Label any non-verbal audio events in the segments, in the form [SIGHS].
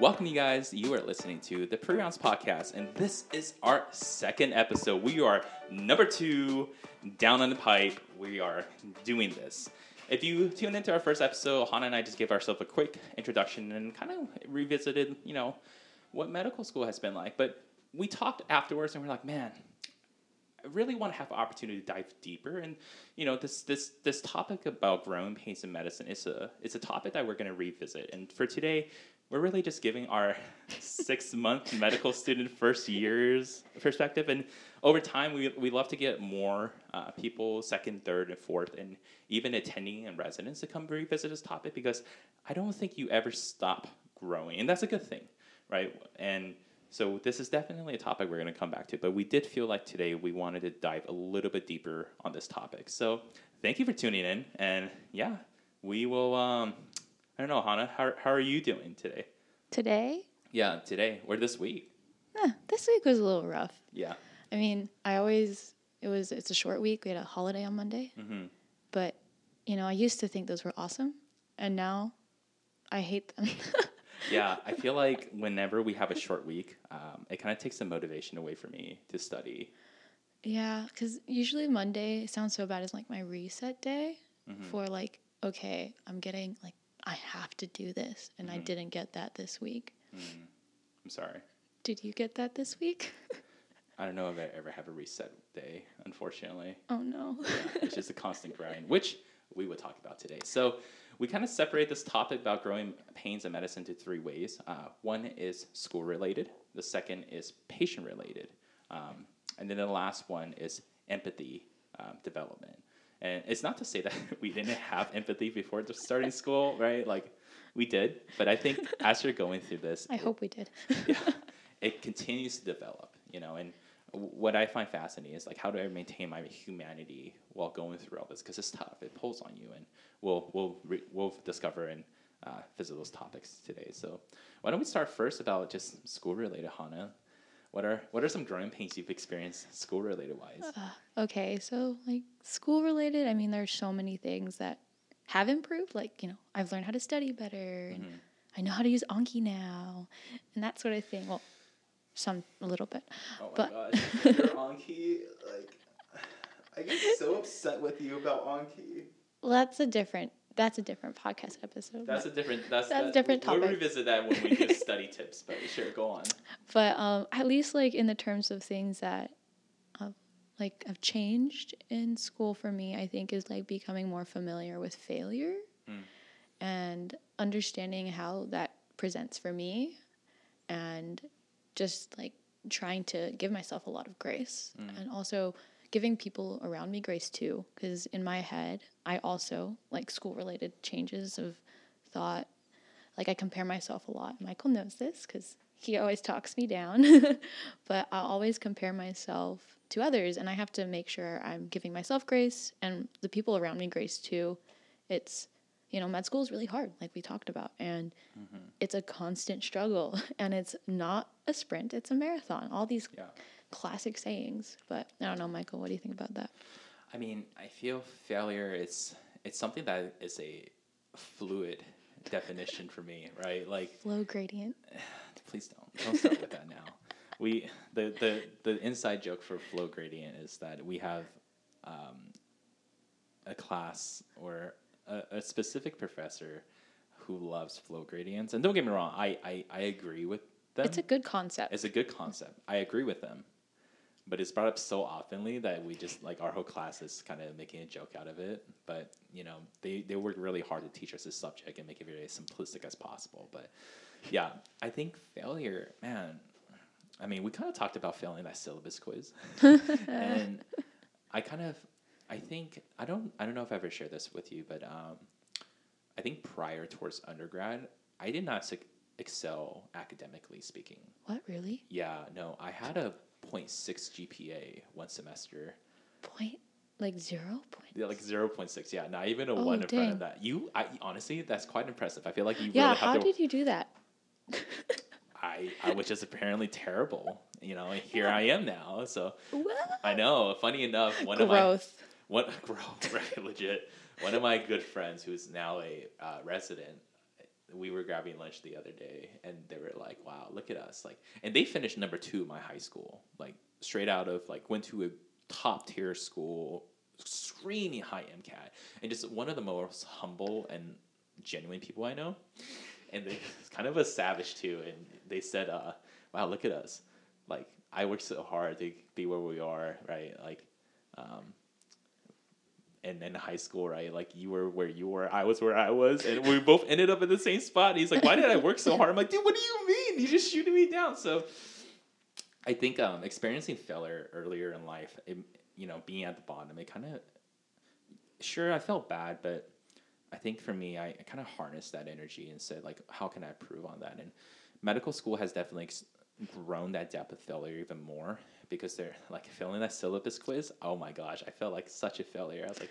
Welcome, you guys. You are listening to the Pre Rounds Podcast, and this is our second episode. We are number two down on the pipe. We are doing this. If you tuned into our first episode, Hana and I just gave ourselves a quick introduction and kind of revisited, you know, what medical school has been like. But we talked afterwards, and we're like, man, really want to have an opportunity to dive deeper. And you know, this this this topic about growing pains in medicine is a it's a topic that we're going to revisit. And for today, we're really just giving our [LAUGHS] six month medical student first years perspective. And over time, we we love to get more uh, people second, third, and fourth, and even attending and residents to come revisit this topic because I don't think you ever stop growing, and that's a good thing, right? And so this is definitely a topic we're going to come back to, but we did feel like today we wanted to dive a little bit deeper on this topic. So thank you for tuning in, and yeah, we will. Um, I don't know, Hana, how how are you doing today? Today? Yeah, today or this week? Eh, this week was a little rough. Yeah. I mean, I always it was it's a short week. We had a holiday on Monday, mm-hmm. but you know, I used to think those were awesome, and now I hate them. [LAUGHS] Yeah, I feel like whenever we have a short week, um, it kind of takes the motivation away from me to study. yeah, because usually Monday sounds so bad as like my reset day Mhm. for like okay, I'm getting like I have to do this, and I Mhm. didn't get that this week. Mm, I'm sorry. Did you get that this week? [LAUGHS] I don't know if I ever have a reset day, unfortunately. oh no. Yeah, it's just a constant [LAUGHS] grind, which we would talk about today. So we kind of separate this topic about growing pains in medicine to three ways. Uh, one is school related. The second is patient related, um, and then the last one is empathy um, development. And it's not to say that [LAUGHS] we didn't have empathy before just starting school, right? Like we did, but I think as you're going through this, I it- hope we did. yeah, [LAUGHS] it continues to develop, you know, and what I find fascinating is like how do I maintain my humanity while going through all this because it's tough. It pulls on you, and we'll we'll re- we'll discover and uh, visit those topics today. So why don't we start first about just school related, Hana? What are what are some growing pains you've experienced school related wise? Uh, okay, so like school related, I mean, there's so many things that have improved. Like, you know, I've learned how to study better and Mhm. I know how to use Anki now and that sort of thing. Well, some, a little bit. Oh but- gosh, Anki, [LAUGHS] like I get so upset with you about Anki. Well, that's a different, that's a different podcast episode. That's a different. That's, That's a that- different We'll revisit that when we do [LAUGHS] study tips. But sure, go on. but um, at least like in the terms of things that uh, like have changed in school for me, I think is like becoming more familiar with failure Mm. and understanding how that presents for me and just like trying to give myself a lot of grace Mm. and also giving people around me grace too because in my head i also like school related changes of thought like i compare myself a lot michael knows this because he always talks me down [LAUGHS] but i always compare myself to others and i have to make sure i'm giving myself grace and the people around me grace too it's you know med school is really hard like we talked about and Mm-hmm. it's a constant struggle [LAUGHS] and it's not a sprint it's a marathon all these Yeah. classic sayings but i don't know michael what do you think about that I mean, I feel failure is it's something that is a fluid definition for me, right? Like, flow gradient [SIGHS] please don't don't start with that now. We the the the inside joke for flow gradient is that we have um, a class or a, a specific professor who loves flow gradients, and don't get me wrong, I I, I agree with them. it's a good concept It's a good concept. I agree with them. But it's brought up so oftenly that we just like our whole class is kind of making a joke out of it. But you know, they, they work really hard to teach us this subject and make it very simplistic as possible. But yeah, I think failure, man. I mean, we kind of talked about failing that syllabus quiz, [LAUGHS] and I kind of, I think I don't I don't know if I ever shared this with you, but um, I think prior towards undergrad, I did not excel academically speaking. what really Yeah, no, I had a 0.6 GPA one semester. point like zero point Yeah, like 0.6. Yeah, not even a Oh, one in front of that. You, I honestly, that's quite impressive. I feel like you yeah really how have to. did you do that I, I was just apparently terrible. You know, and here I am now. So What? I know. Funny enough, one of my growth one growth, [LAUGHS] [LAUGHS] right? Legit. One of my good friends, who's now a uh, resident, we were grabbing lunch the other day, and they were like, "Wow, look at us!" Like, and they finished number two in my high school, like straight out of like went to a top tier school, screaming high MCAT, and just one of the most humble and genuine people I know. And they [LAUGHS] kind of a savage too, and they said, uh, "Wow, look at us! Like, I worked so hard to be where we are, right? Like." Um, and then high school, right? Like you were where you were, I was where I was, and we [LAUGHS] both ended up in the same spot. And he's like, "Why did I work so hard?" I'm like, "Dude, what do you mean? You just shooting me down." So, I think um, experiencing failure earlier in life, it, you know, being at the bottom, it kind of, sure, I felt bad, but I think for me, I, I kind of harnessed that energy and said, like, how can I improve on that? And medical school has definitely ex- grown that depth of failure even more because they're like failing that syllabus quiz. Oh my gosh, I felt like such a failure. I was like,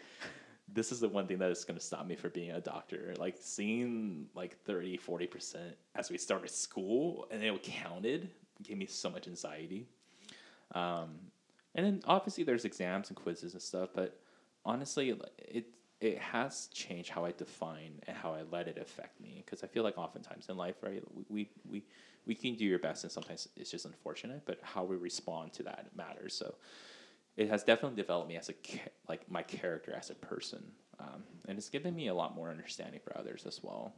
this is the one thing that is going to stop me from being a doctor. Like seeing like 30, 40% as we started school and it counted gave me so much anxiety. Um, and then obviously there's exams and quizzes and stuff, but honestly, it it has changed how I define and how I let it affect me. Because I feel like oftentimes in life, right, we we we can do your best, and sometimes it's just unfortunate, but how we respond to that matters. So it has definitely developed me as a like my character as a person, um, and it's given me a lot more understanding for others as well.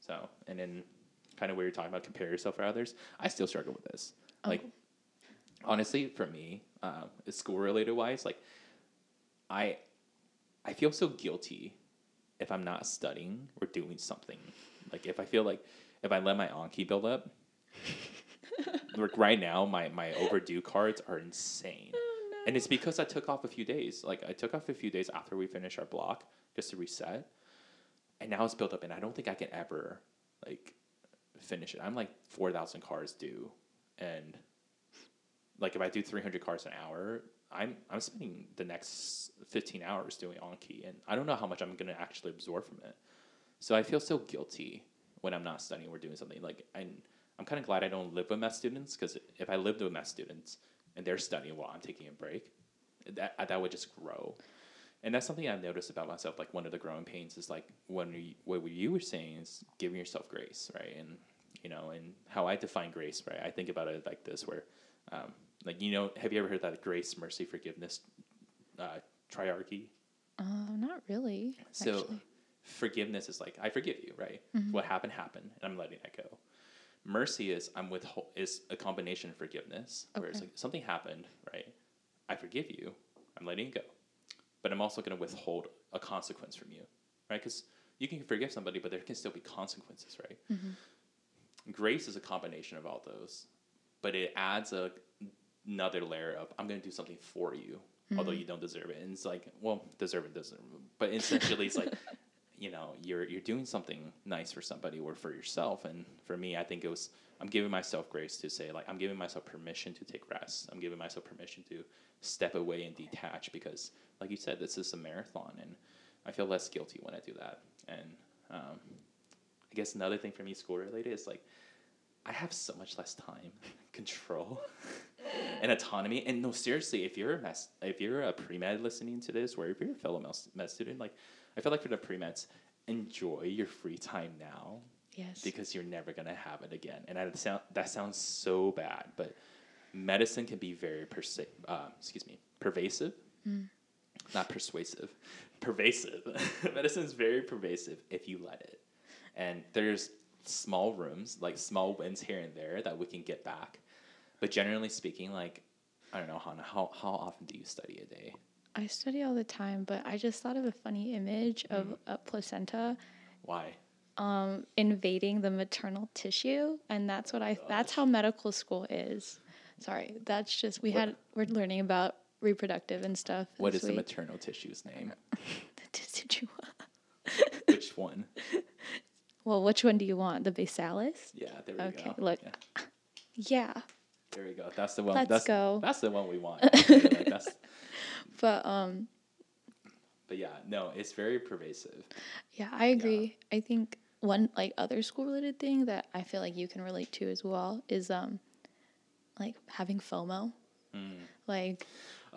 So, and then kind of where you're talking about compare yourself for others, I still struggle with this. Oh. Like, honestly, for me, um, school related wise, like, I, I feel so guilty if I'm not studying or doing something. Like, if I feel like if I let my Anki build up, [LAUGHS] like right now, my my overdue cards are insane. Oh, no. And it's because I took off a few days. Like I took off a few days after we finished our block just to reset. And now it's built up and I don't think I can ever like finish it. I'm like 4,000 cards due. And like if I do 300 cards an hour, I'm I'm spending the next 15 hours doing Anki and I don't know how much I'm going to actually absorb from it. So I feel so guilty when I'm not studying or doing something. Like I I'm kind of glad I don't live with med students because if I lived with med students and they're studying while I'm taking a break, that that would just grow. And that's something I've noticed about myself. Like one of the growing pains is like when we, what you were saying is giving yourself grace, right? And you know, and how I define grace, right? I think about it like this, where, um, like you know, have you ever heard that grace, mercy, forgiveness, uh, triarchy? Uh, not really. So, actually. Forgiveness is like I forgive you, right? Mm-hmm. What happened happened, and I'm letting that go. Mercy is I'm with is a combination of forgiveness, okay. where it's like something happened, right? I forgive you, I'm letting it go, but I'm also going to withhold a consequence from you, right? Because you can forgive somebody, but there can still be consequences, right? Mm-hmm grace is a combination of all those, but it adds a another layer of I'm going to do something for you, mm-hmm. although you don't deserve it. And it's like, well, deserve it doesn't, but essentially it's like, [LAUGHS] you know, you're you're doing something nice for somebody or for yourself. And for me, I think it was I'm giving myself grace to say like I'm giving myself permission to take rest. I'm giving myself permission to step away and detach because, like you said, this is a marathon, and I feel less guilty when I do that. And um, I guess another thing for me, school related, is like I have so much less time, [LAUGHS] control, [LAUGHS] and autonomy. And no, seriously, if you're a mes- if you're a pre med listening to this, or if you're a fellow med student, like I feel like for the pre meds, enjoy your free time now. Yes. Because you're never gonna have it again, and that sound that sounds so bad, but medicine can be very persi- uh, excuse me pervasive, mm. not persuasive, pervasive. [LAUGHS] medicine is very pervasive if you let it, and there's small rooms, like small wins here and there that we can get back. But generally speaking, like I don't know, Hana, how how often do you study a day? I study all the time, but I just thought of a funny image of mm. a placenta. Why? Um, invading the maternal tissue, and that's what I. That's how medical school is. Sorry, that's just we what? had. We're learning about reproductive and stuff. What is week. the maternal tissue's name? [LAUGHS] the tissue. [LAUGHS] Which one? Well, which one do you want? The basalis? Yeah, there we okay, go. Okay, look. Yeah. [LAUGHS] yeah. There we go. That's the one. Let's that's, go. That's the one we want. like, but um. But yeah, no, it's very pervasive. Yeah, I agree. Yeah. I think one like other school related thing that I feel like you can relate to as well is um, like having FOMO. Mm. Like.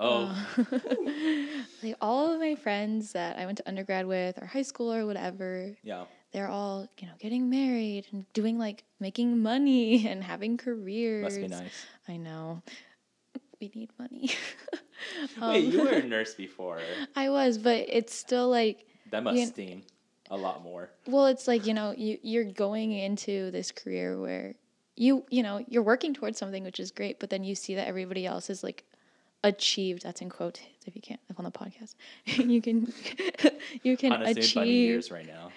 Oh. Uh, [LAUGHS] like all of my friends that I went to undergrad with or high school or whatever. Yeah they're all, you know, getting married and doing like making money [LAUGHS] and having careers. Must be nice. I know. We need money. [LAUGHS] Wait, you Um, were a [LAUGHS] nurse before. I was, but it's still like That must You- sting a lot more. Well, it's like, you know, you you're going into this career where you, you know, you're working towards something which is great, but then you see that everybody else is like achieved, that's in quotes if you can't if on the podcast. [LAUGHS] you can you can Honestly, achieve bunny ears right now.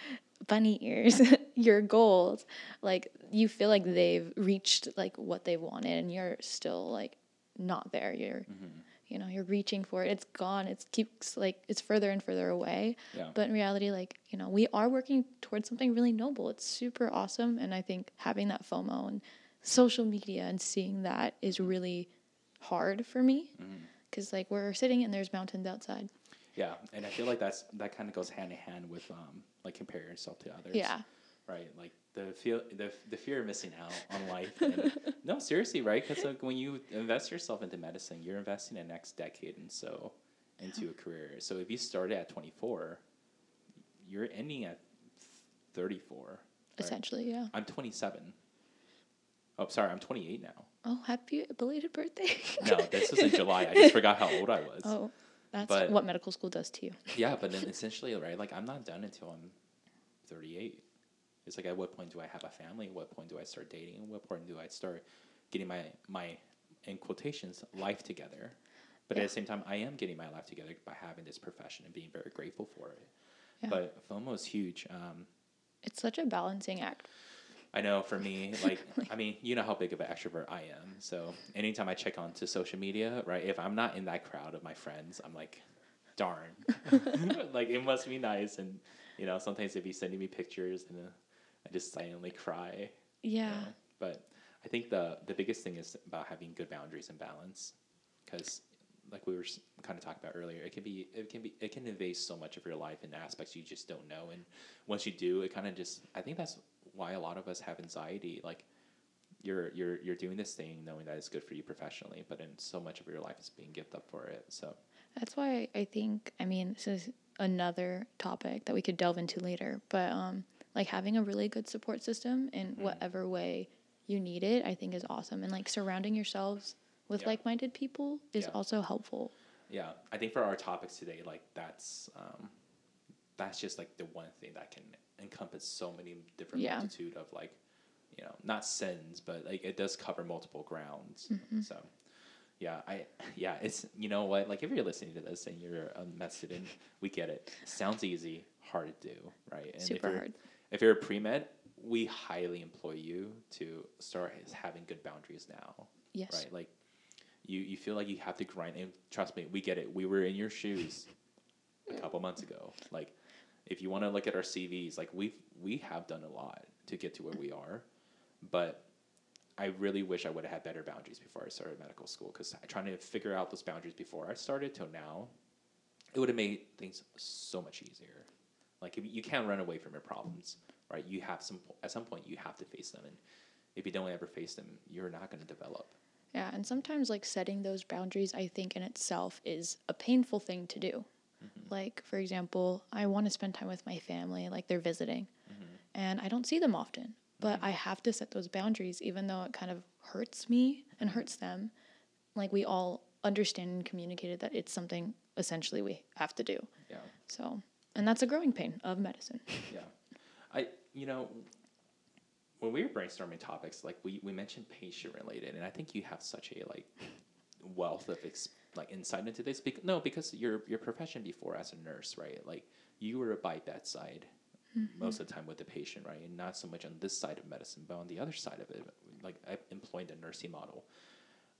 bunny ears, your goals. Like you feel like they've reached like what they wanted and you're still like not there. You're Mm-hmm. you know, you're reaching for it. It's gone. It keeps like it's further and further away. Yeah. But in reality, like, you know, we are working towards something really noble. It's super awesome. And I think having that FOMO and social media and seeing that is really hard for me. Mm-hmm. Because, like, we're sitting and there's mountains outside. Yeah, and I feel like that's that kind of goes hand in hand with um like comparing yourself to others. Yeah. Right. Like the feel the the fear of missing out on life. And, [LAUGHS] no, seriously, right? Because like when you invest yourself into medicine, you're investing the next decade and so into a career. So if you started at 24, you're ending at 34. right? Essentially, yeah. I'm 27. Oh, sorry, I'm 28 now. Oh, happy belated birthday. [LAUGHS] No, this was in [LAUGHS] July. I just forgot how old I was. oh, that's But- what medical school does to you. Yeah, but then essentially, right? Like I'm not done until I'm 38. It's like at what point do I have a family? At what point do I start dating? At what point do I start getting my my in quotations life together? But Yeah. at the same time, I am getting my life together by having this profession and being very grateful for it. Yeah. But FOMO is huge. Um, It's such a balancing act. I know for me, [LAUGHS] like, I mean, you know how big of an extrovert I am. So anytime I check onto social media, right, if I'm not in that crowd of my friends, I'm like, darn. [LAUGHS] [LAUGHS] like, it must be nice. And, you know, sometimes they'd be sending me pictures and uh, I just silently cry. you Yeah. know. But I think the, the biggest thing is about having good boundaries and balance. Because, like we were kind of talking about earlier, it can be it can be it can invade so much of your life in aspects you just don't know, and once you do, it kind of just I think that's why a lot of us have anxiety. Like you're you're you're doing this thing knowing that it's good for you professionally, but then so much of your life is being given up for it. So That's why I think, I mean, this is another topic that we could delve into later, but um, like having a really good support system in Mm-hmm. whatever way you need it, I think is awesome. And like surrounding yourselves with Yeah. like minded people is Yeah. also helpful. yeah, I think for our topics today, like that's um, that's just like the one thing that can encompass so many different Yeah. multitude of like you know not sins, but like it does cover multiple grounds. Mm-hmm. So yeah, I yeah, it's you know what like if you're listening to this and you're a med student, we get it. Sounds easy, hard to do, right? And Super hard. If you're a pre med, we highly employ you to start having good boundaries now. Yes. Right, like you you feel like you have to grind and trust me we get it we were in your shoes a couple months ago like if you want to look at our cvs like we've we have done a lot to get to where we are but i really wish i would have had better boundaries before i started medical school because trying to figure out those boundaries before i started till now it would have made things so much easier like if you can't run away from your problems right you have some at some point you have to face them and if you don't ever face them you're not going to develop Yeah. And sometimes like setting those boundaries, I think in itself is a painful thing to do. Mm-hmm. Like, for example, I want to spend time with my family, like they're visiting, Mm-hmm. and I don't see them often. But I have to set those boundaries, even though it kind of hurts me and hurts them. Like, we all understand and communicated that it's something essentially we have to do. yeah So, and that's a growing pain of medicine. Yeah, I you know when we were brainstorming topics, like we we mentioned patient related, and I think you have such a like wealth of ex- like insight into this. Bec- no, because your your profession before as a nurse, right? Like you were by bedside most of the time with the patient, right? And not so much on this side of medicine, but on the other side of it, like I employed the nursing model.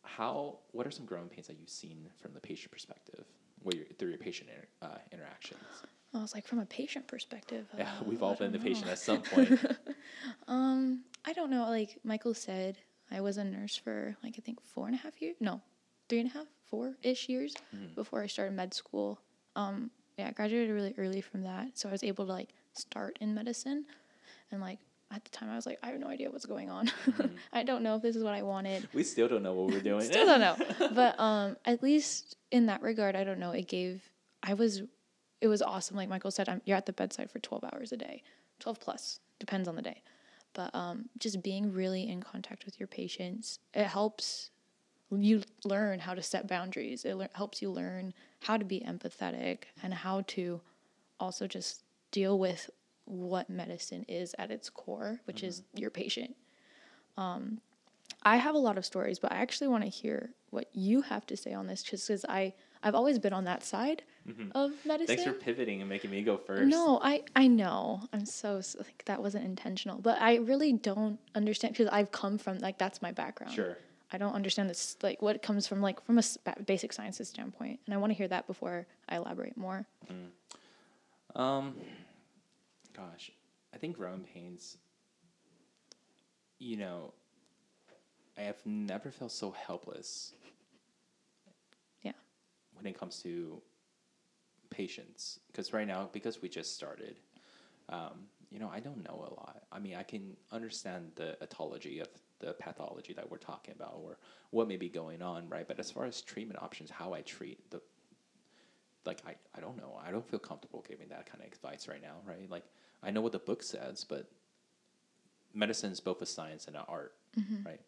How? What are some growing pains that you've seen from the patient perspective, where through your patient inter- uh, interactions? I was like, from a patient perspective. Yeah, uh, we've I all been the patient at some point. [LAUGHS] Um, I don't know. Like Michael said, I was a nurse for like I think four and a half years. No, three and a half, four ish years Mm-hmm. before I started med school. Um, yeah, I graduated really early from that, so I was able to like start in medicine, and like at the time I was like, I have no idea what's going on. Mm-hmm. [LAUGHS] I don't know if this is what I wanted. We still don't know what we're doing. Still don't know, [LAUGHS] but um, at least in that regard, I don't know. It gave I was, it was awesome. Like Michael said, I'm, you're at the bedside for twelve hours a day, 12 plus, depends on the day. But um, just being really in contact with your patients, it helps you learn how to set boundaries. It le- helps you learn how to be empathetic and how to also just deal with what medicine is at its core, which mm-hmm. is your patient. Um, I have a lot of stories, but I actually want to hear what you have to say on this, just because I I've always been on that side mm-hmm. of medicine. Thanks for pivoting and making me go first. No, I I know I'm so like that wasn't intentional, but I really don't understand because I've come from like that's my background. Sure. I don't understand this like what comes from like from a basic sciences standpoint, and I want to hear that before I elaborate more. Mm. Um, gosh, I think growing pains. You know, I have never felt so helpless. Yeah. When it comes to patients, because right now, because we just started, um, you know, I don't know a lot. I mean, I can understand the etiology of the pathology that we're talking about or what may be going on, right? But as far as treatment options, how I treat the like I, I don't know. I don't feel comfortable giving that kind of advice right now, right? Like I know what the book says, but medicine is both a science and an art, mm-hmm. right?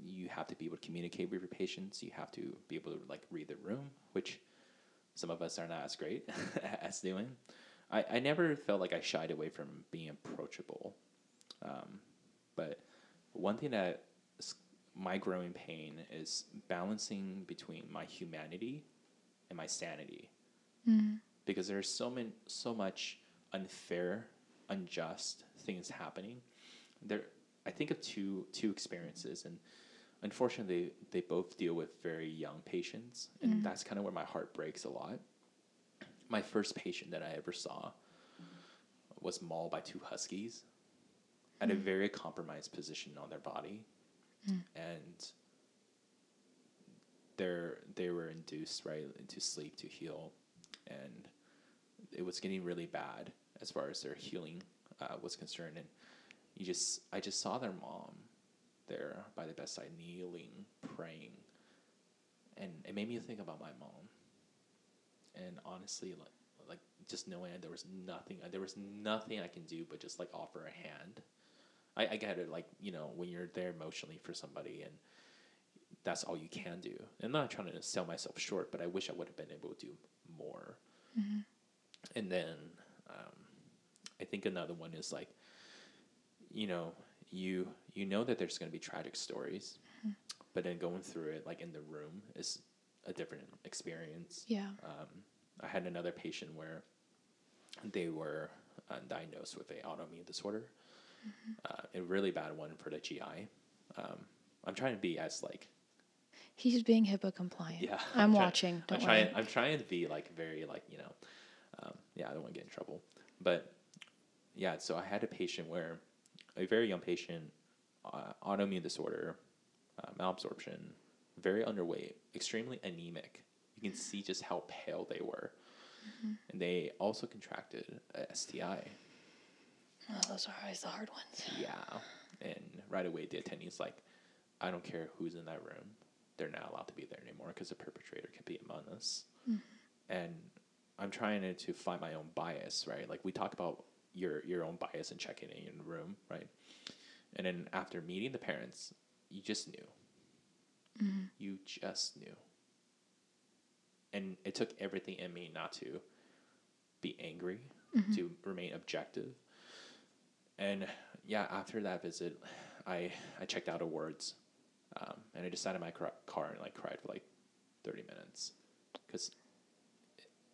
You have to be able to communicate with your patients. You have to be able to like read the room, which some of us are not as great [LAUGHS] as doing. I, I never felt like I shied away from being approachable. Um, but one thing that my growing pain is balancing between my humanity and my sanity. Mm-hmm. Because there's so many, so much unfair, unjust things happening. There, I think of two two experiences, and unfortunately, they, both deal with very young patients, and mm-hmm. that's kind of where my heart breaks a lot. My first patient that I ever saw was mauled by two huskies at mm. a very compromised position on their body, mm. and they're they were induced right into sleep to heal, and it was getting really bad as far as their healing uh, was concerned, and you just I just saw their mom there by the bedside kneeling, praying, and it made me think about my mom. And honestly, like like just knowing there was nothing, there was nothing I can do but just like offer a hand I, I get it. Like you know, when you're there emotionally for somebody, and that's all you can do. I'm not trying to sell myself short, but I wish I would have been able to do more. Mm-hmm. And then um, I think another one is like, you know, you you know that there's going to be tragic stories, mm-hmm. but then going through it like in the room is a different experience. Yeah. Um, I had another patient where they were uh, diagnosed with a autoimmune disorder, mm-hmm. uh, a really bad one for the GI. Um, I'm trying to be as like. He's being HIPAA compliant. Yeah, I'm, I'm watching. Don't I'm trying. Worry. I'm trying to be like very like you know, um, yeah. I don't want to get in trouble, but yeah. So I had a patient where a very young patient, uh, autoimmune disorder, uh, malabsorption, very underweight, extremely anemic. You can see just how pale they were. Mm-hmm. And they also contracted a STI. Oh, those are always the hard ones. Yeah. And right away, the attending's like, I don't care who's in that room. They're not allowed to be there anymore because the perpetrator could be among us. Mm-hmm. And I'm trying to, to find my own bias, right? Like we talk about your your own bias and checking in the room, right? And then after meeting the parents, you just knew. Mm-hmm. You just knew. And it took everything in me not to be angry, mm-hmm. to remain objective, and yeah, after that visit, I I checked out of words, um, and I just sat in my car and like cried for like thirty minutes, because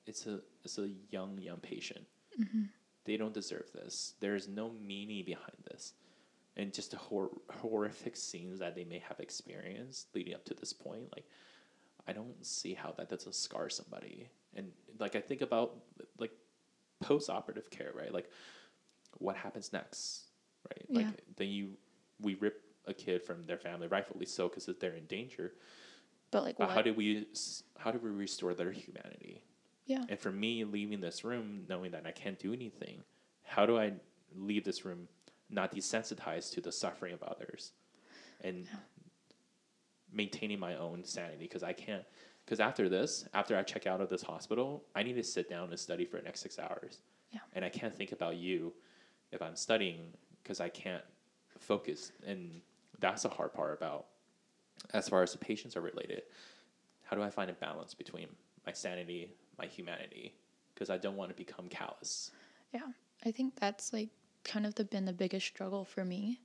it's a it's a young young patient. Mm-hmm. They don't deserve this. There is no meaning behind this, and just the hor- horrific scenes that they may have experienced leading up to this point. Like, I don't see how that doesn't scar somebody. And like I think about like post operative care, right? Like what happens next, right? Yeah. Like then you we rip a kid from their family, rightfully so, because they're in danger. But like, uh, how do we how do we restore their humanity? Yeah. And for me, leaving this room, knowing that I can't do anything, how do I leave this room not desensitized to the suffering of others, and yeah. maintaining my own sanity? Because I can't. Because after this, after I check out of this hospital, I need to sit down and study for the next six hours. Yeah. And I can't think about you if I'm studying because I can't focus, and that's the hard part about as far as the patients are related. How do I find a balance between my sanity, my humanity? Because I don't want to become callous. Yeah, I think that's like kind of the, been the biggest struggle for me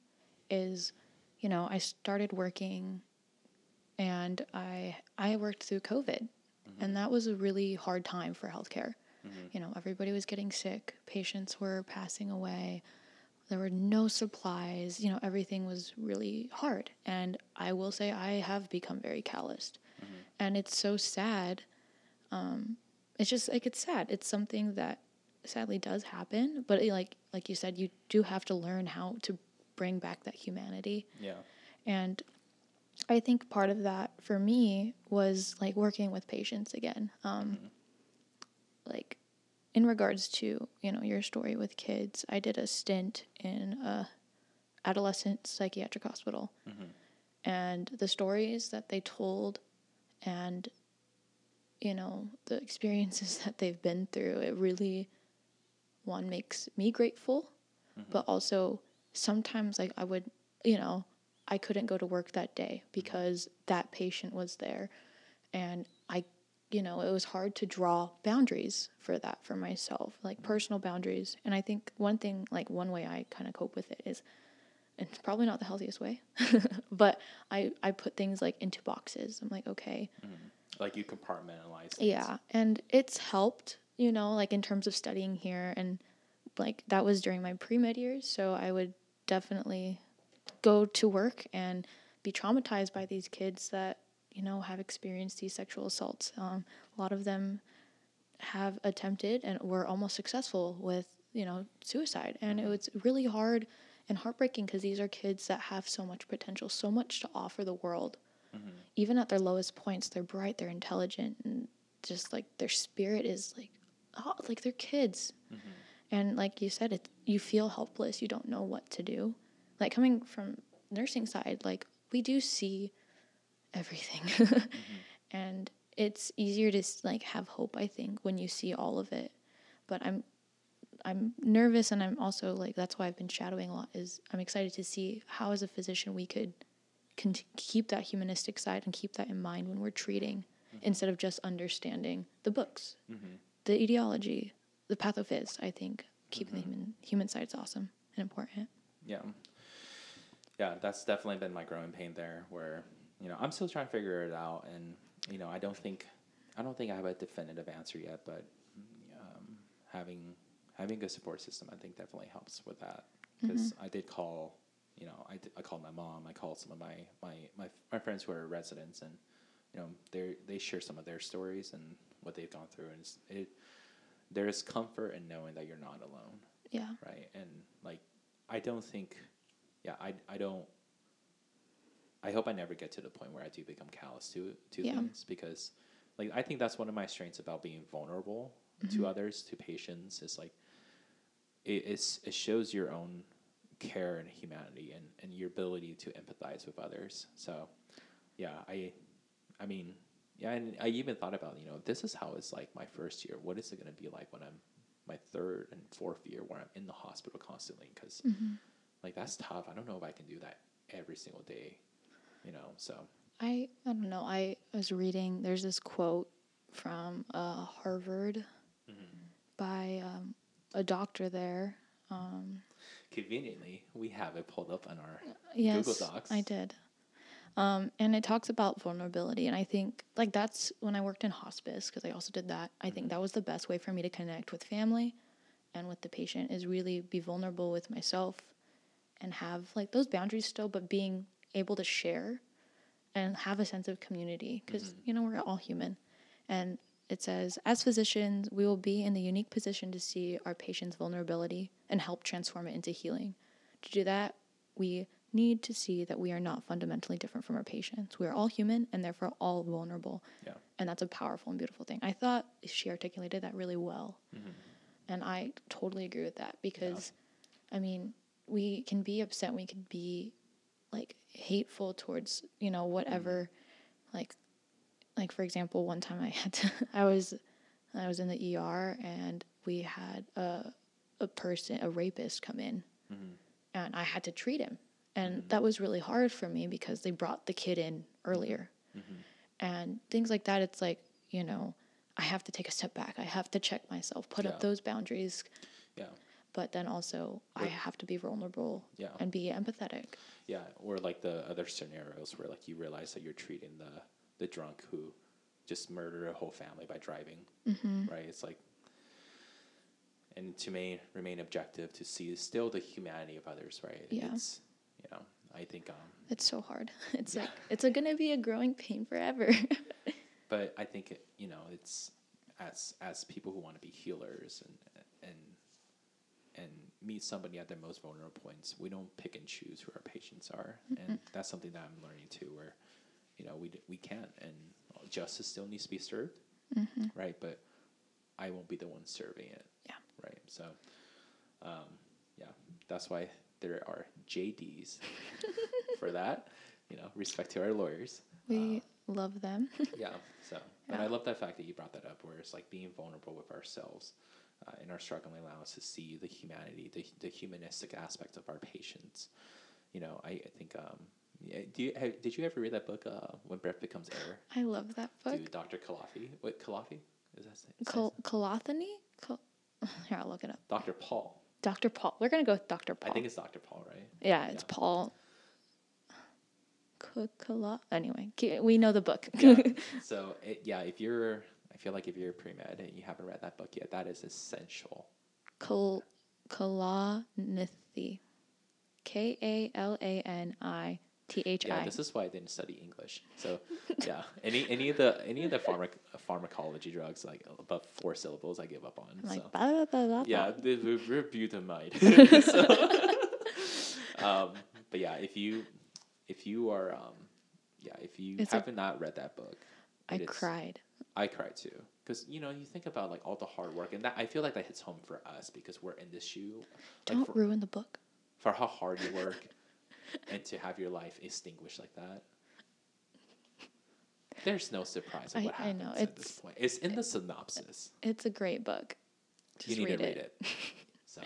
is, you know, I started working and I I worked through COVID. Mm-hmm. And that was a really hard time for healthcare. Mm-hmm. You know, everybody was getting sick, patients were passing away. There were no supplies, you know, everything was really hard. And I will say I have become very calloused. Mm-hmm. And it's so sad. Um, it's just like it's sad. It's something that sadly does happen, but it, like like you said, you do have to learn how to bring back that humanity. Yeah. And I think part of that for me was like working with patients again. Um, mm-hmm. Like in regards to you know your story with kids, I did a stint in a adolescent psychiatric hospital, mm-hmm. and the stories that they told, and you know the experiences [LAUGHS] that they've been through, it really one makes me grateful, mm-hmm. but also sometimes like I would you know I couldn't go to work that day mm-hmm. because that patient was there. And I, you know, it was hard to draw boundaries for that for myself, like mm-hmm. personal boundaries. And I think one thing, like one way I kind of cope with it is, it's probably not the healthiest way, [LAUGHS] but I, I put things like into boxes. I'm like, okay, Like you compartmentalize. things. yeah, and it's helped, you know, like in terms of studying here and like that was during my pre-med years, so I would definitely go to work and be traumatized by these kids that, you know, have experienced these sexual assaults. Um, a lot of them have attempted and were almost successful with, you know, suicide. And it was really hard and heartbreaking because these are kids that have so much potential, so much to offer the world even at their lowest points, they're bright, they're intelligent, and just like their spirit is like, oh, like they're kids. Mm-hmm. And like you said, it you feel helpless. You don't know what to do. Like coming from nursing side, like we do see everything, [LAUGHS] mm-hmm. and it's easier to like have hope. I think when you see all of it, but I'm I'm nervous, and I'm also like that's why I've been shadowing a lot. Is I'm excited to see how as a physician we could can keep that humanistic side and keep that in mind when we're treating mm-hmm. instead of just understanding the books, the etiology, the pathophys. I think keeping the human human side is awesome and important. Yeah. Yeah, that's definitely been my growing pain there where, you know, I'm still trying to figure it out and, you know, I don't think I don't think I have a definitive answer yet, but um, having having a support system I think definitely helps with that because I did call, you know, I, did, I called my mom, I called some of my, my, my, my friends who are residents and, you know, they they share some of their stories and what they've gone through and it's, it there's comfort in knowing that you're not alone Yeah. right? And like, I don't think, yeah, I, I don't. I hope I never get to the point where I do become callous to to Yeah. things because, like, I think that's one of my strengths about being vulnerable Mm-hmm. to others, to patients. Is like, it it's, it shows your own care and humanity and and your ability to empathize with others. So, yeah, I, I mean, yeah, and I even thought about you know if this is how it's like my first year. What is it going to be like when I'm my third and fourth year where I'm in the hospital constantly? Because like that's tough. I don't know if I can do that every single day. You know, so I I don't know. I was reading. There's this quote from uh, Harvard by um, a doctor there. Um, conveniently we have it pulled up on our yes, Google Docs. I did. Um, and it talks about vulnerability, and I think like that's when I worked in hospice because I also did that. I think that was the best way for me to connect with family and with the patient is really be vulnerable with myself and have like those boundaries still, but being able to share and have a sense of community because you know we're all human. And it says as physicians we will be in the unique position to see our patient's vulnerability and help transform it into healing. To do that we need to see that we are not fundamentally different from our patients. We are all human and therefore all vulnerable. Yeah. and that's a powerful and beautiful thing. I thought she articulated that really well. And i totally agree with that because i mean we can be upset. We can be like hateful towards you know whatever. Like like for example one time i had to [LAUGHS] i was i was in the er and we had a a person, a rapist, come in, Mm-hmm. and I had to treat him, and that was really hard for me because they brought the kid in earlier, Mm-hmm. and things like that. It's like you know, I have to take a step back. I have to check myself, put Yeah. up those boundaries, Yeah. but then also I have to be vulnerable Yeah. and be empathetic. Yeah, or like the other scenarios where like you realize that you're treating the the drunk who just murdered a whole family by driving, Mm-hmm. right? It's like, and to me remain objective to see still the humanity of others, right? Yeah. It's you know I think um, It's so hard. [LAUGHS] It's like it's a, gonna be a growing pain forever. [LAUGHS] but I think it, you know it's as as people who want to be healers and and and meet somebody at their most vulnerable points, we don't pick and choose who our patients are, and that's something that I'm learning too. Where you know we d- we can't, and justice still needs to be served, right? But I won't be the one serving it, Yeah. right? So, um, yeah, that's why there are JDs for [LAUGHS] that. You know, respect to our lawyers. we love them. [LAUGHS] Yeah. So, Yeah. I love that fact that you brought that up, where it's like being vulnerable with ourselves uh, in our struggling allow us to see the humanity, the, the humanistic aspect of our patients. You know, I, I think. Um, yeah, do you have, did you ever read that book, uh, When Breath Becomes Air? I love that book. Dr. Kalafi. What Kalafi? Is that? Is that Col- Colothony? Col- Here, I'll look it up. Dr. Paul. Dr. Paul. We're gonna go with Dr. Paul. I think it's Dr. Paul, right? yeah, it's Paul. Co- Colo- anyway, we know the book. Yeah. [LAUGHS] so it, yeah, if you're, I feel like if you're pre med and you haven't read that book yet, that is essential. Kalanithi. K A L A N I T H Yeah, this is why I didn't study English. So yeah, any any of the any of the pharmac- pharmacology drugs like above four syllables, I give up on. I'm like, so blah, blah, blah, blah, yeah, blah. the the rebutamide. [LAUGHS] so, um, but yeah, if you if you are um, yeah, if you It's a- have not read that book, I cried. I cried too. Because you know you think about like all the hard work, and that I feel like that hits home for us because we're in this shoe. Don't for, ruin the book. for how hard you work and to have your life extinguished like that. There's no surprise of I- what I happens know, at this it's- point. It's in the synopsis. It's a great book. Just you need read, to read it. it. [LAUGHS] so,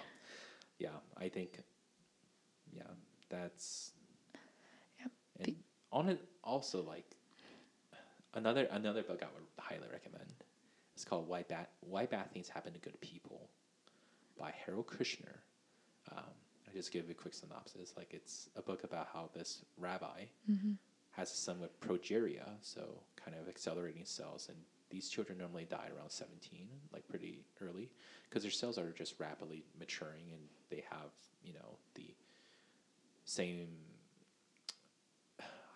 yeah, I think, yeah, that's. Yep. And Be- on it, also like another another book I would highly recommend. It's called "Why Bad Why Bad Things Happen to Good People" by Harold Kushner. Um, I just give a quick synopsis. Like it's a book about how this rabbi mm-hmm. has a son with progeria, so kind of accelerating cells, and these children normally die around seventeen, like pretty early, because their cells are just rapidly maturing, and they have you know the same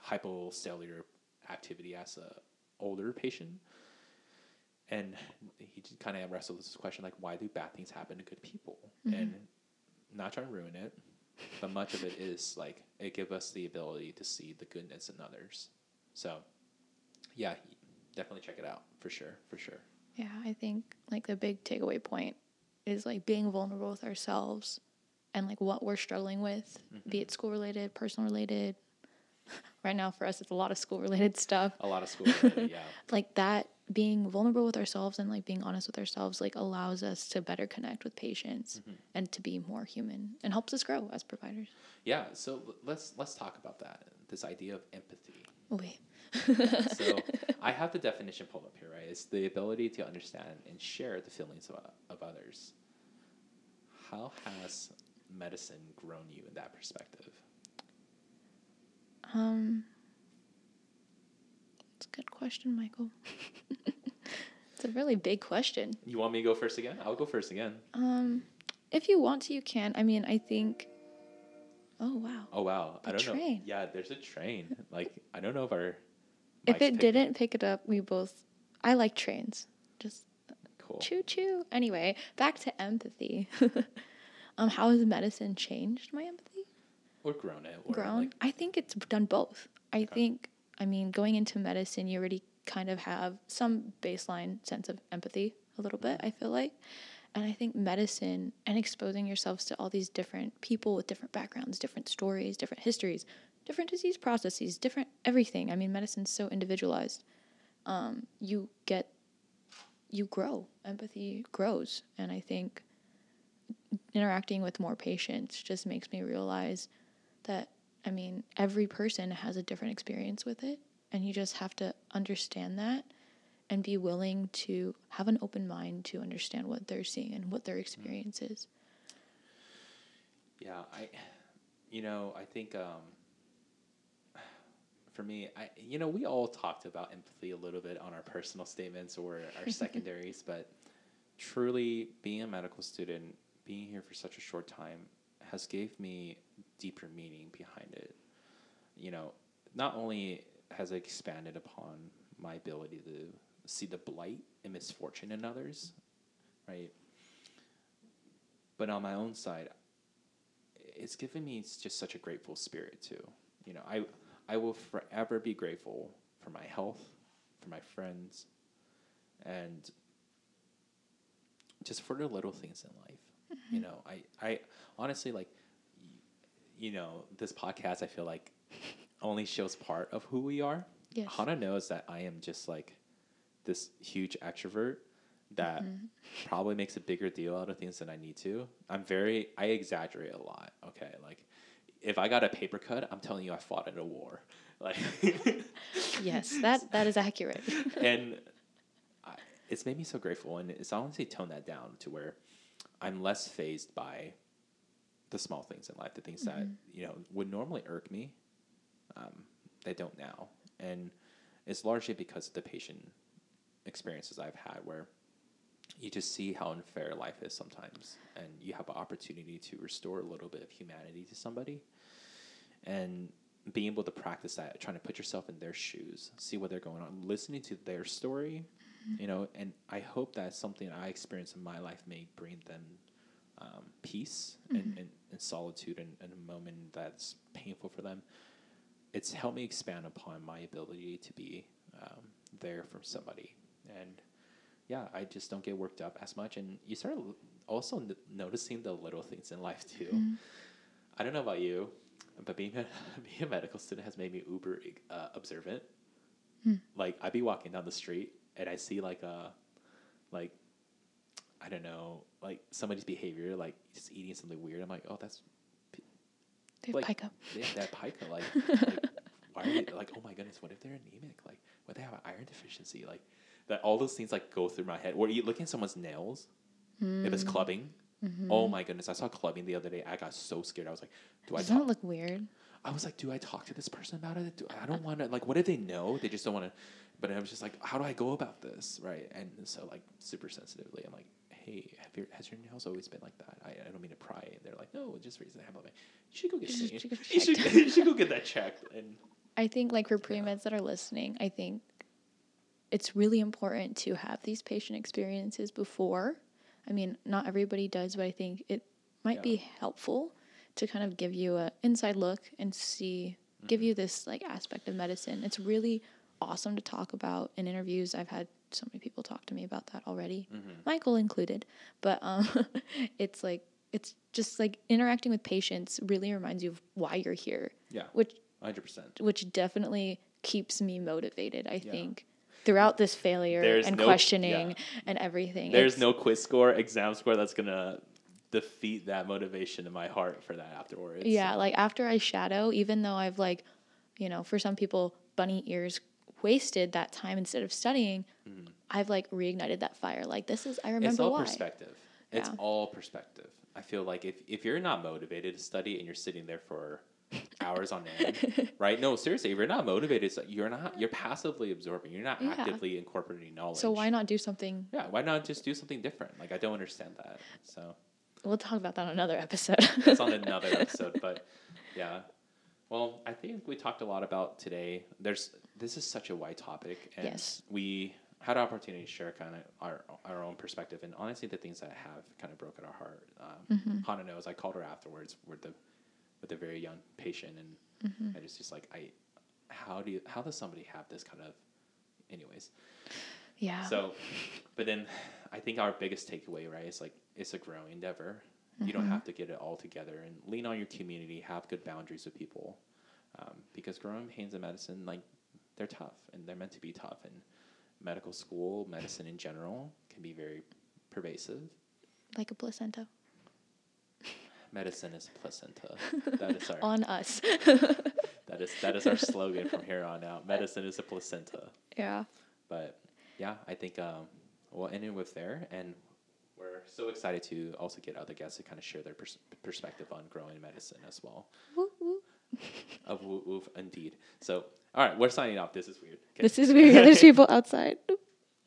hypocellular activity as a older patient. And he kind of wrestled with this question like, why do bad things happen to good people? Mm-hmm. And not trying to ruin it, but much of it is like it gives us the ability to see the goodness in others. So, yeah, definitely check it out for sure, for sure. Yeah, I think like the big takeaway point is like being vulnerable with ourselves and like what we're struggling with, Mm-hmm. be it school related, personal related. [LAUGHS] Right now for us it's a lot of school related stuff. A lot of school, related, yeah, [LAUGHS] Like that being vulnerable with ourselves and like being honest with ourselves like allows us to better connect with patients Mm-hmm. and to be more human and helps us grow as providers. yeah. So let's let's talk about that. This idea of empathy. Wait. so [LAUGHS] I have the definition pulled up here, right? It's the ability to understand and share the feelings of, of others. How has medicine grown you in that perspective? Um, a good question, Michael. [LAUGHS] it's a really big question. You want me to go first again? I'll go first again. Um, if you want to, you can. I mean, I think. Oh wow! Oh wow, I don't know. Yeah, there's a train. [LAUGHS] Like I don't know if our if it didn't pick it up, we both. I like trains. Just cool. choo choo. Anyway, back to empathy. [LAUGHS] um, how has medicine changed my empathy? Or grown it. Or grown. Like, I think it's done both. I think, I mean, going into medicine, you already kind of have some baseline sense of empathy a little bit, I feel like. And I think medicine and exposing yourselves to all these different people with different backgrounds, different stories, different histories, different disease processes, different everything. I mean, medicine's so individualized. Um, you get, you grow. Empathy grows. And I think interacting with more patients just makes me realize that I mean, every person has a different experience with it, and you just have to understand that and be willing to have an open mind to understand what they're seeing and what their experience is. Yeah, I, you know, I think um, for me, I, you know, we all talked about empathy a little bit on our personal statements or our [LAUGHS] secondaries, but truly being a medical student, being here for such a short time, has gave me deeper meaning behind it. You know, not only has it expanded upon my ability to see the blight and misfortune in others, right? But on my own side, it's given me just such a grateful spirit too. You know, I I will forever be grateful for my health, for my friends, and just for the little things in life. Mm-hmm. You know, I I honestly like you know, this podcast I feel like only shows part of who we are. Yes. Hana knows that I am just like this huge extrovert that mm-hmm. probably makes a bigger deal out of things than I need to. I'm very I exaggerate a lot. Okay, like if I got a paper cut, I'm telling you I fought in a war. [LAUGHS] Like yes, [LAUGHS] that that is accurate. and I, it's made me so grateful, and it's honestly toned that down to where I'm less phased by the small things in life, the things mm-hmm. that you know would normally irk me. Um, they don't now, and it's largely because of the patient experiences I've had where you just see how unfair life is sometimes, and you have an opportunity to restore a little bit of humanity to somebody, and being able to practice that, trying to put yourself in their shoes, see what they're going on, listening to their story, mm-hmm. you know, and I hope that something I experience in my life may bring them um, peace mm-hmm. and, and, and, solitude and, and a moment that's painful for them. It's helped me expand upon my ability to be um, there for somebody and yeah, I just don't get worked up as much. And you start also n- noticing the little things in life too. Mm-hmm. I don't know about you, but being a, [LAUGHS] being a medical student has made me uber uh, observant. Mm. Like I'd be walking down the street and I see like a, like, I don't know, like somebody's behavior, like just eating something weird. I'm like, oh, that's. They have like, pica. They have that pica. Like, [LAUGHS] like why are they like? Oh my goodness, what if they're anemic? Like, what if they have an iron deficiency? Like, that all those things like go through my head. Or you looking at someone's nails, mm. if it's hmm. clubbing. Mm-hmm. Oh my goodness! I saw clubbing the other day. I got so scared. I was like, "Do Doesn't I?" Doesn't look weird? I was like, "Do I talk to this person about it? Do, I don't want to. Like, what if they know? They just don't want to." But I was just like, "How do I go about this?" Right? And so, like, super sensitively, I'm like, "Hey, have your has your nails always been like that?" I, I don't mean to pry. And they're like, "No, just recently." I'm like, "You should go get you, should, [LAUGHS] you, should, you should go get that checked." And I think, like for pre meds that are listening, I think it's really important to have these patient experiences before. I mean, not everybody does, but I think it might yeah. be helpful to kind of give you an inside look and see, mm-hmm. give you this like aspect of medicine. It's really awesome to talk about in interviews. I've had so many people talk to me about that already, mm-hmm. Michael included. But um, [LAUGHS] it's like it's just like interacting with patients really reminds you of why you're here. Yeah, which hundred percent, which definitely keeps me motivated. I yeah. think throughout this failure There's and no, questioning yeah. and everything. There's it's, no quiz score, exam score that's gonna defeat that motivation in my heart for that afterwards. Yeah, like after I shadow, even though I've like, you know, for some people, bunny ears wasted that time instead of studying, mm-hmm. I've like reignited that fire. Like this is I remember It's all why. perspective. It's all perspective. I feel like if if you're not motivated to study and you're sitting there for hours on end, [LAUGHS] right? No, seriously, if you're not motivated, you're not you're passively absorbing. You're not yeah. actively incorporating knowledge. So why not do something? Yeah, why not just do something different? Like I don't understand that. So we'll talk about that on another episode. [LAUGHS] That's on another [LAUGHS] episode, but yeah. Well, I think we talked a lot about today. There's this is such a wide topic, and yes. we had an opportunity to share kind of our our own perspective, and honestly, the things that have kind of broken our heart. Um, mm-hmm. Hana knows. I called her afterwards. Were the with a very young patient, and mm-hmm. I just just like I, how do you how does somebody have this kind of, anyways. Yeah. So, but then I think our biggest takeaway, right, is like it's a growing endeavor. Mm-hmm. You don't mm-hmm. have to get it all together and lean on your community, have good boundaries with people, um, because growing pains in medicine, like they're tough and they're meant to be tough. And medical school, medicine in general, can be very pervasive. Like a placenta. medicine is a placenta. [LAUGHS] That is our On us. [LAUGHS] that is that is our slogan from here on out. Medicine is a placenta. yeah. But yeah, I think um, we'll end it with there, and we're so excited to also get other guests to kind of share their pers- perspective on growing medicine as well. Woo, woo. [LAUGHS] Of woo woo, indeed. So, all right, we're signing off. This is weird. 'Kay. This is weird. There's [LAUGHS] people outside. You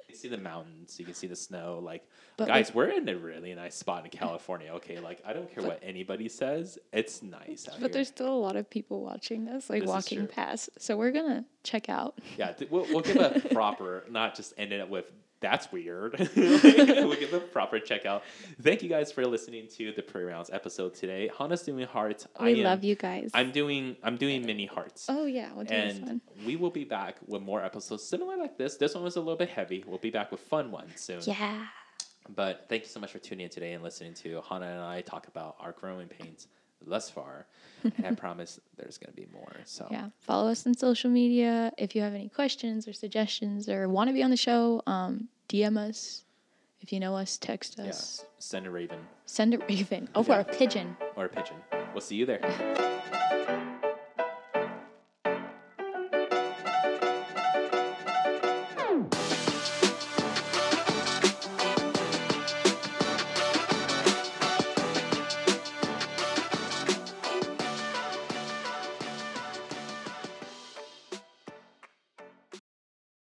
can see the mountains. You can see the snow. Like, But guys, like- we're in a really nice spot in California. Okay, like I don't care what anybody says. It's nice out But here. there's still a lot of people watching us, like This walking past. So we're gonna check out. Yeah, th- we'll, we'll give a [LAUGHS] proper, not just end it with that's weird. [LAUGHS] we'll give a proper checkout. Thank you guys for listening to the pre rounds episode today. Hana's doing hearts. We I am, love you guys. I'm doing I'm doing mini hearts. oh yeah, we'll do this and one. we will be back with more episodes similar like this. This one was a little bit heavy. We'll be back with fun ones soon. Yeah. But thank you so much for tuning in today and listening to Hana and I talk about our growing pains thus far. and I [LAUGHS] promise there's going to be more. So Yeah. Follow us on social media. If you have any questions or suggestions or want to be on the show, um, DM us. If you know us, text us. yeah, send a raven Send a raven. Oh, Yeah. or a pigeon. or a pigeon. We'll see you there. [LAUGHS]